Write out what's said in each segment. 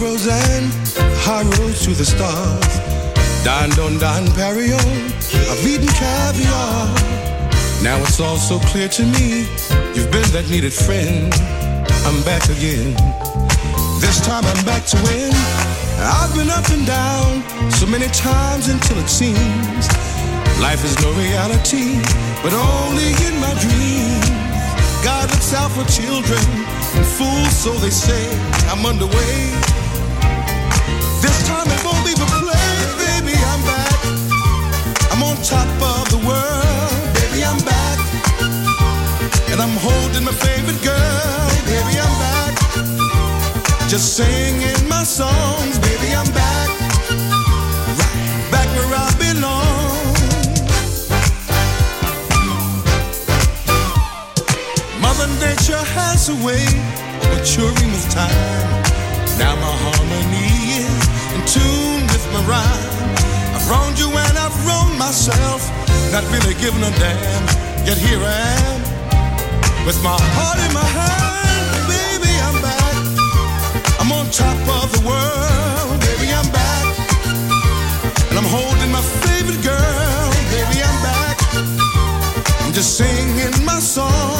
On and high roads to the stars. Dined on Dom Perignon, I've eaten caviar. Now it's all so clear to me, you've been that needed friend. I'm back again. This time I'm back to win. I've been up and down so many times until it seems life is no reality, but only in my dreams. God looks out for children and fools, so they say. I'm underway. Just singing my songs, baby. I'm back, back where I belong. Mother Nature has a way of maturing with time. Now my harmony in tune with my rhyme. I've wronged you and I've wronged myself, not really giving a damn. Yet here I am, with my heart in my hand. Baby, I'm back. I'm on top of the world. Baby, I'm back. And I'm holding my favorite girl. Baby, I'm back. I'm just singing my songs,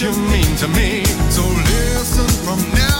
you mean to me. So listen from now.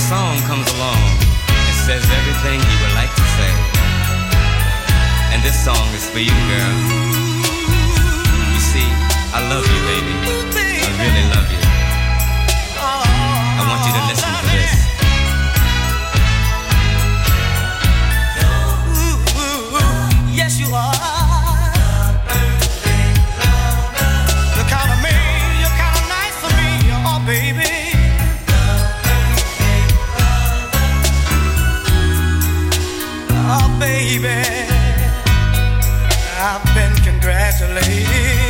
a song comes along and says everything you would like to say. And this song is for you, girl. You see, I love you, baby. I really love you. I want you to listen to this. congratulate.